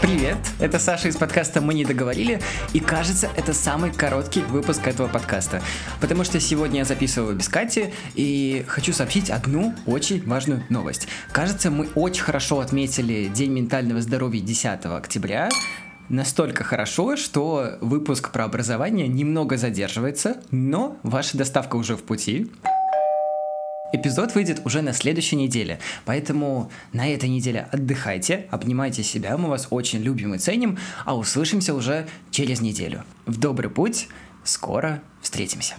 привет! Это Саша из подкаста «Мы не договорили», и кажется, это самый короткий выпуск этого подкаста, потому что сегодня я записываю без Кати, и хочу сообщить одну очень важную новость. Кажется, мы очень хорошо отметили День ментального здоровья 10 октября, настолько хорошо, что выпуск про образование немного задерживается, но ваша доставка уже в пути. Эпизод выйдет уже на следующей неделе, поэтому на этой неделе отдыхайте, обнимайте себя, мы вас очень любим и ценим, а услышимся уже через неделю. В добрый путь, скоро встретимся.